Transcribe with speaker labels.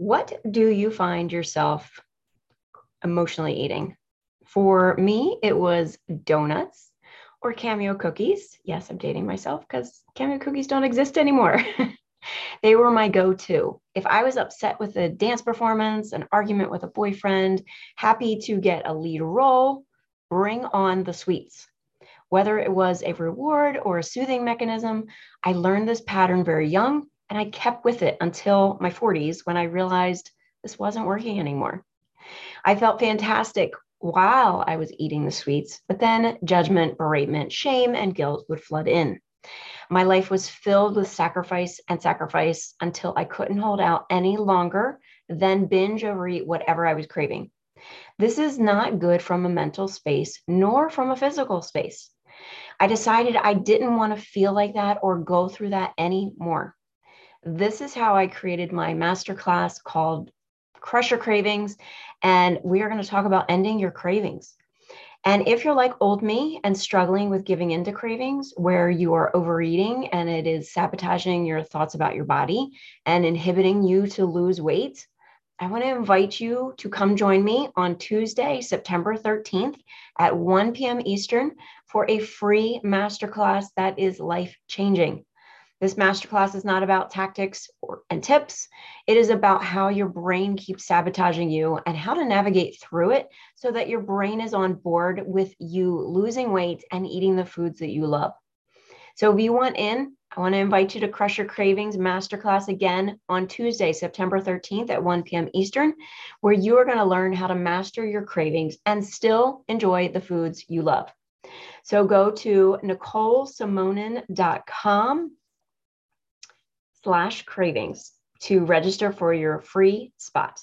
Speaker 1: What do you find yourself emotionally eating? For me, it was donuts or cameo cookies. Yes, I'm dating myself because cameo cookies don't exist anymore. they were my go to. If I was upset with a dance performance, an argument with a boyfriend, happy to get a lead role, bring on the sweets. Whether it was a reward or a soothing mechanism, I learned this pattern very young and I kept with it until my 40s when I realized this wasn't working anymore. I felt fantastic while I was eating the sweets, but then judgment, beratement, shame, and guilt would flood in. My life was filled with sacrifice and sacrifice until I couldn't hold out any longer, then binge overeat whatever I was craving. This is not good from a mental space nor from a physical space. I decided I didn't want to feel like that or go through that anymore. This is how I created my masterclass called Crush Your Cravings. And we are going to talk about ending your cravings. And if you're like old me and struggling with giving into cravings, where you are overeating and it is sabotaging your thoughts about your body and inhibiting you to lose weight, I want to invite you to come join me on Tuesday, September 13th at 1 p.m. Eastern for a free masterclass that is life changing. This masterclass is not about tactics or, and tips. It is about how your brain keeps sabotaging you and how to navigate through it so that your brain is on board with you losing weight and eating the foods that you love. So if you want in, I want to invite you to Crush Your Cravings Masterclass again on Tuesday, September 13th at 1 p.m. Eastern, where you are going to learn how to master your cravings and still enjoy the foods you love. So go to NicoleSimonin.com slash cravings to register for your free spot.